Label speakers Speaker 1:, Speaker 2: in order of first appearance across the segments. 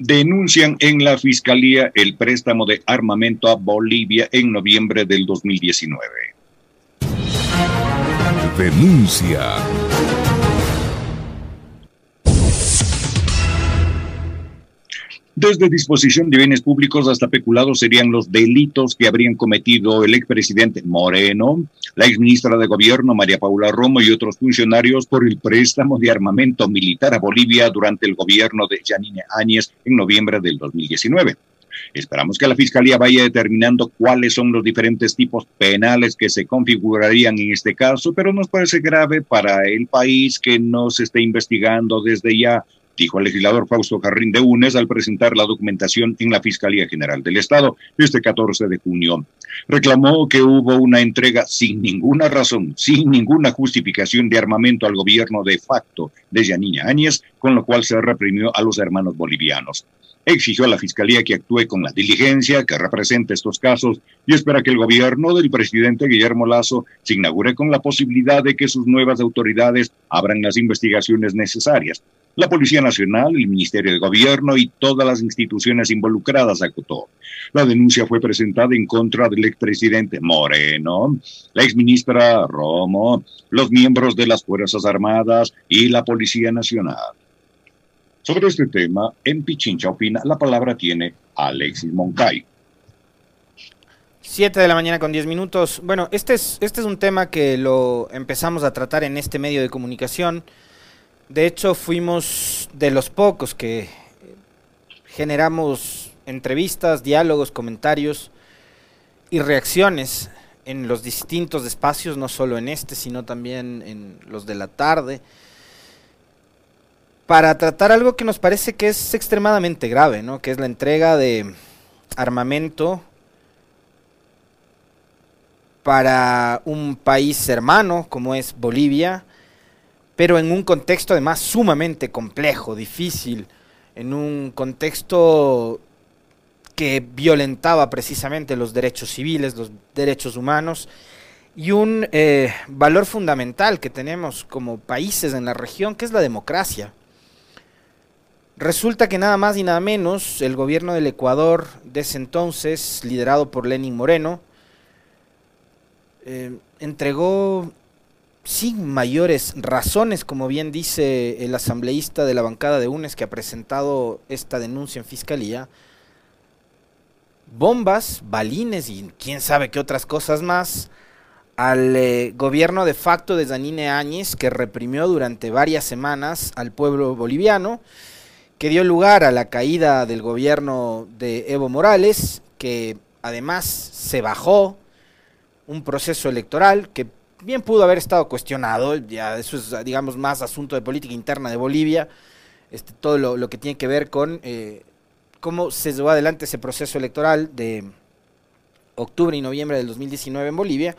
Speaker 1: denuncian en la Fiscalía el préstamo de armamento a Bolivia en noviembre del 2019.
Speaker 2: Denuncia.
Speaker 1: Desde disposición de bienes públicos hasta peculados serían los delitos que habrían cometido el expresidente Moreno, la exministra de Gobierno María Paula Romo y otros funcionarios por el préstamo de armamento militar a Bolivia durante el gobierno de Janine Áñez en noviembre del 2019. Esperamos que la Fiscalía vaya determinando cuáles son los diferentes tipos penales que se configurarían en este caso, pero nos parece grave para el país que no se esté investigando desde ya dijo el legislador Fausto Jarrín de Unes al presentar la documentación en la Fiscalía General del Estado este 14 de junio. Reclamó que hubo una entrega sin ninguna razón, sin ninguna justificación de armamento al gobierno de facto de Yanina Áñez, con lo cual se reprimió a los hermanos bolivianos exigió a la Fiscalía que actúe con la diligencia que representa estos casos y espera que el gobierno del presidente Guillermo Lazo se inaugure con la posibilidad de que sus nuevas autoridades abran las investigaciones necesarias. La Policía Nacional, el Ministerio de Gobierno y todas las instituciones involucradas, acotó. La denuncia fue presentada en contra del expresidente Moreno, la exministra Romo, los miembros de las Fuerzas Armadas y la Policía Nacional. Sobre este tema, en Pichincha Opina, la palabra tiene Alexis Moncay.
Speaker 3: Siete de la mañana con diez minutos. Bueno, este es, este es un tema que lo empezamos a tratar en este medio de comunicación. De hecho, fuimos de los pocos que generamos entrevistas, diálogos, comentarios y reacciones en los distintos espacios, no solo en este, sino también en los de la tarde para tratar algo que nos parece que es extremadamente grave, ¿no? que es la entrega de armamento para un país hermano como es Bolivia, pero en un contexto además sumamente complejo, difícil, en un contexto que violentaba precisamente los derechos civiles, los derechos humanos, y un eh, valor fundamental que tenemos como países en la región, que es la democracia. Resulta que nada más y nada menos el gobierno del Ecuador de ese entonces, liderado por Lenin Moreno, eh, entregó sin mayores razones, como bien dice el asambleísta de la bancada de UNES que ha presentado esta denuncia en fiscalía, bombas, balines y quién sabe qué otras cosas más. Al eh, gobierno de facto de Zanine Áñez que reprimió durante varias semanas al pueblo boliviano que dio lugar a la caída del gobierno de Evo Morales, que además se bajó un proceso electoral que bien pudo haber estado cuestionado, ya eso es digamos más asunto de política interna de Bolivia, este, todo lo, que tiene que ver con eh, cómo se llevó adelante ese proceso electoral de octubre y noviembre del 2019 en Bolivia,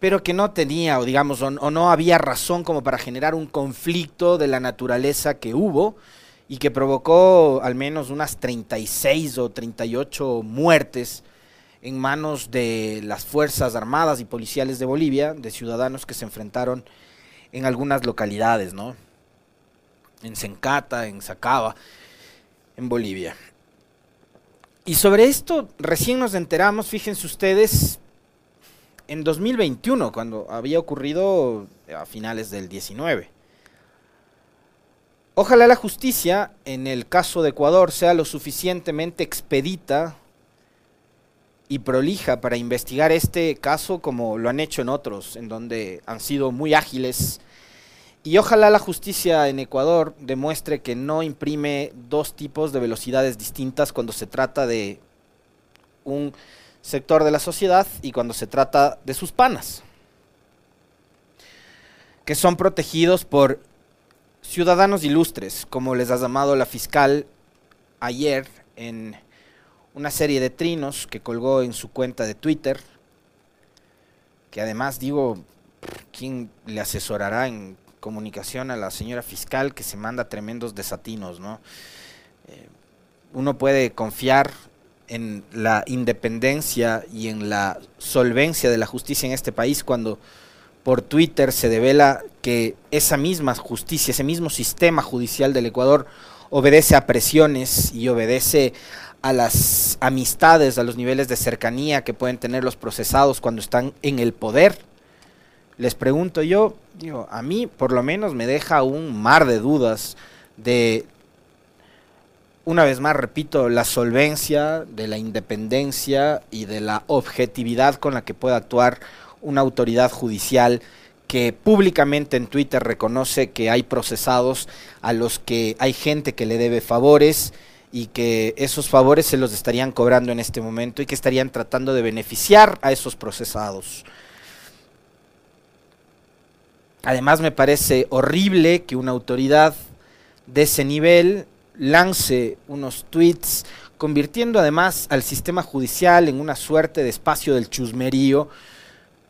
Speaker 3: pero que no tenía, o digamos, o, no había razón como para generar un conflicto de la naturaleza que hubo y que provocó al menos unas 36 o 38 muertes en manos de las Fuerzas Armadas y Policiales de Bolivia, de ciudadanos que se enfrentaron en algunas localidades, ¿no? En Sencata, en Sacaba, en Bolivia. Y sobre esto recién nos enteramos, fíjense ustedes, en 2021, cuando había ocurrido a finales del 19. Ojalá la justicia, en el caso de Ecuador, sea lo suficientemente expedita y prolija para investigar este caso como lo han hecho en otros, en donde han sido muy ágiles. Y ojalá la justicia en Ecuador demuestre que no imprime dos tipos de velocidades distintas cuando se trata de un sector de la sociedad y cuando se trata de sus panas, que son protegidos por ciudadanos ilustres, como les ha llamado la fiscal ayer en una serie de trinos que colgó en su cuenta de Twitter, que además digo, ¿quién le asesorará en comunicación a la señora fiscal que se manda tremendos desatinos, ¿no? Eh, uno puede confiar en la independencia y en la solvencia de la justicia en este país cuando por Twitter se devela que esa misma justicia, ese mismo sistema judicial del Ecuador obedece a presiones y obedece a las amistades, a los niveles de cercanía que pueden tener los procesados cuando están en el poder. Les pregunto yo, digo, a mí por lo menos me deja un mar de dudas de una vez más, repito, la solvencia, de la independencia y de la objetividad con la que puede actuar una autoridad judicial que públicamente en Twitter reconoce que hay procesados a los que hay gente que le debe favores y que esos favores se los estarían cobrando en este momento y que estarían tratando de beneficiar a esos procesados. Además me parece horrible que una autoridad de ese nivel lance unos tweets convirtiendo además al sistema judicial en una suerte de espacio del chusmerío,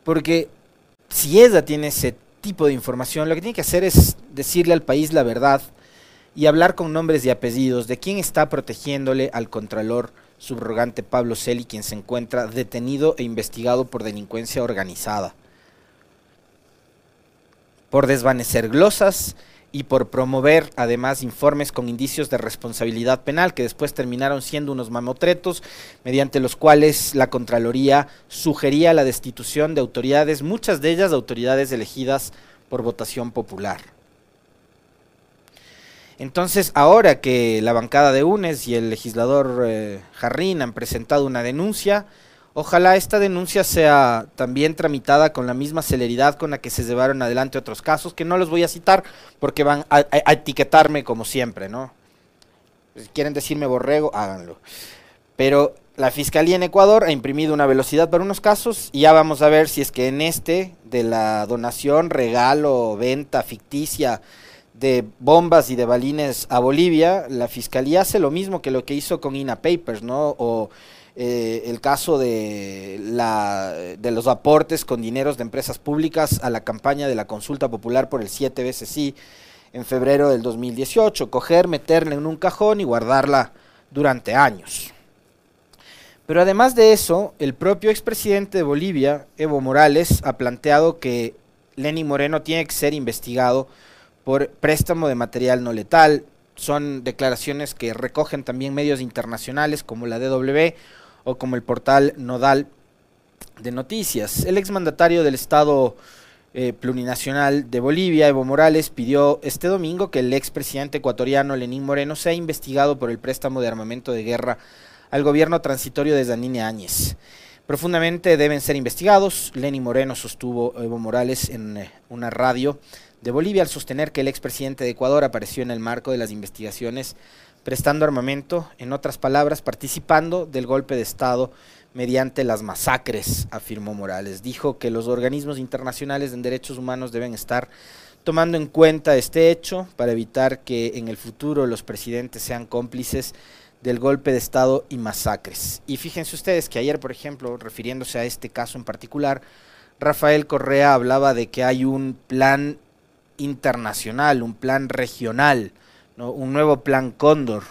Speaker 3: porque si ella tiene ese tipo de información, lo que tiene que hacer es decirle al país la verdad y hablar con nombres y apellidos de quién está protegiéndole al contralor subrogante Pablo Celi, quien se encuentra detenido e investigado por delincuencia organizada, por desvanecer glosas y por promover además informes con indicios de responsabilidad penal que después terminaron siendo unos mamotretos mediante los cuales la Contraloría sugería la destitución de autoridades, muchas de ellas autoridades elegidas por votación popular. Entonces, ahora que la bancada de UNES y el legislador eh, Jarrín han presentado una denuncia, Ojalá esta denuncia sea también tramitada con la misma celeridad con la que se llevaron adelante otros casos, que no los voy a citar porque van a, etiquetarme como siempre, ¿no? Si quieren decirme borrego, háganlo. Pero la Fiscalía en Ecuador ha imprimido una velocidad para unos casos y ya vamos a ver si es que en este de la donación, regalo, venta ficticia de bombas y de balines a Bolivia, la Fiscalía hace lo mismo que lo que hizo con INA Papers, ¿no? O eh, el caso de, la, de los aportes con dineros de empresas públicas a la campaña de la consulta popular por el 7 veces sí en febrero del 2018, coger, meterla en un cajón y guardarla durante años. Pero además de eso, el propio expresidente de Bolivia, Evo Morales, ha planteado que Lenny Moreno tiene que ser investigado por préstamo de material no letal. Son declaraciones que recogen también medios internacionales como la DW o como el portal Nodal de Noticias. El exmandatario del Estado eh, plurinacional de Bolivia, Evo Morales, pidió este domingo que el expresidente ecuatoriano Lenín Moreno sea investigado por el préstamo de armamento de guerra al gobierno transitorio de Zanine Áñez. Profundamente deben ser investigados. Lenín Moreno sostuvo Evo Morales en eh, una radio de Bolivia al sostener que el expresidente de Ecuador apareció en el marco de las investigaciones prestando armamento, en otras palabras, participando del golpe de Estado mediante las masacres, afirmó Morales. Dijo que los organismos internacionales en derechos humanos deben estar tomando en cuenta este hecho para evitar que en el futuro los presidentes sean cómplices del golpe de Estado y masacres. Y fíjense ustedes que ayer, por ejemplo, refiriéndose a este caso en particular, Rafael Correa hablaba de que hay un plan internacional, un plan regional, un nuevo plan Cóndor.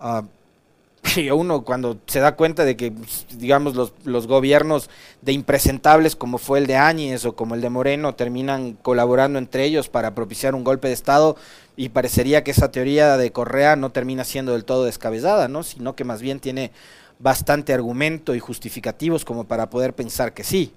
Speaker 3: Uh, y uno cuando se da cuenta de que, digamos, los, los, gobiernos de impresentables como fue el de Áñez o como el de Moreno terminan colaborando entre ellos para propiciar un golpe de Estado y parecería que esa teoría de Correa no termina siendo del todo descabezada, ¿no? sino que más bien tiene bastante argumento y justificativos como para poder pensar que sí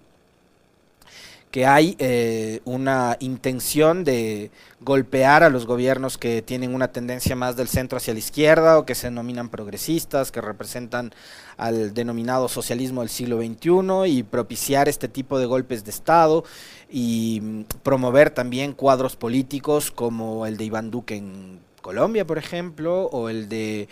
Speaker 3: que hay eh, una intención de golpear a los gobiernos que tienen una tendencia más del centro hacia la izquierda o que se denominan progresistas, que representan al denominado socialismo del siglo XXI y propiciar este tipo de golpes de Estado y promover también cuadros políticos como el de Iván Duque en Colombia, por ejemplo, o el de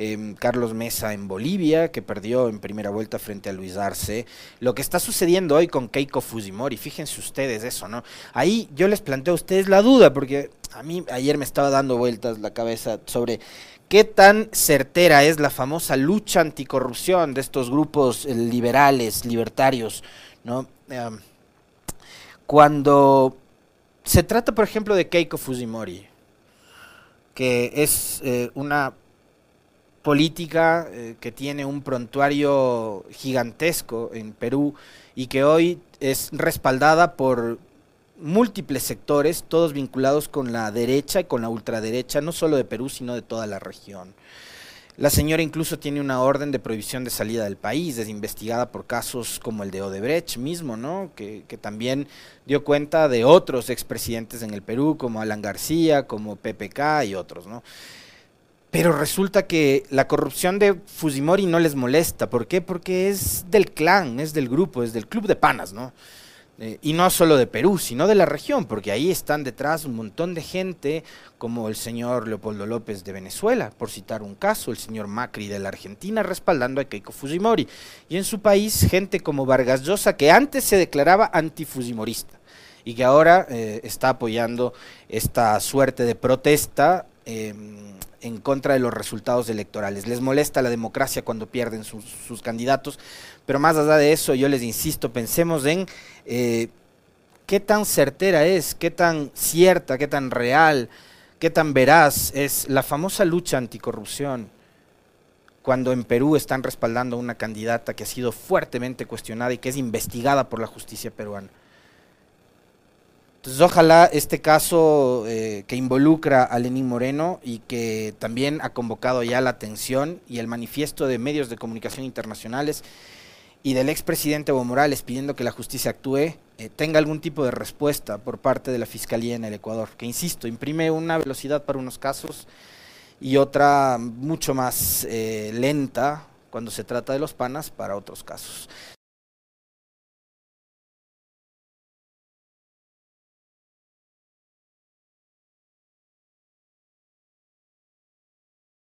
Speaker 3: Em, Carlos Mesa en Bolivia, que perdió en primera vuelta frente a Luis Arce. Lo que está sucediendo hoy con Keiko Fujimori, fíjense ustedes eso, ¿no? Ahí yo les planteo a ustedes la duda, porque a mí ayer me estaba dando vueltas la cabeza sobre qué tan certera es la famosa lucha anticorrupción de estos grupos eh, liberales, libertarios, ¿no? Em, cuando se trata, por ejemplo, de Keiko Fujimori, que es eh, una política eh, que tiene un prontuario gigantesco en Perú y que hoy es respaldada por múltiples sectores, todos vinculados con la derecha y con la ultraderecha, no solo de Perú, sino de toda la región. La señora incluso tiene una orden de prohibición de salida del país, es investigada por casos como el de Odebrecht mismo, ¿no? Que, que también dio cuenta de otros expresidentes en el Perú, como Alan García, como PPK y otros, ¿no? Pero resulta que la corrupción de Fujimori no les molesta. ¿Por qué? Porque es del clan, es del grupo, es del club de panas, ¿no? Eh, y no solo de Perú, sino de la región, porque ahí están detrás un montón de gente, como el señor Leopoldo López de Venezuela, por citar un caso, el señor Macri de la Argentina respaldando a Keiko Fujimori, y en su país gente como Vargas Llosa, que antes se declaraba antifujimorista y que ahora eh, está apoyando esta suerte de protesta. Eh, en contra de los resultados electorales. Les molesta la democracia cuando pierden sus, sus candidatos, pero más allá de eso, yo les insisto, pensemos en eh, qué tan certera es, qué tan cierta, qué tan real, qué tan veraz es la famosa lucha anticorrupción cuando en Perú están respaldando a una candidata que ha sido fuertemente cuestionada y que es investigada por la justicia peruana. Entonces, ojalá este caso eh, que involucra a Lenín Moreno y que también ha convocado ya la atención y el manifiesto de medios de comunicación internacionales y del expresidente Evo Morales pidiendo que la justicia actúe, eh, tenga algún tipo de respuesta por parte de la Fiscalía en el Ecuador, que insisto, imprime una velocidad para unos casos y otra mucho más eh, lenta cuando se trata de los panas para otros casos.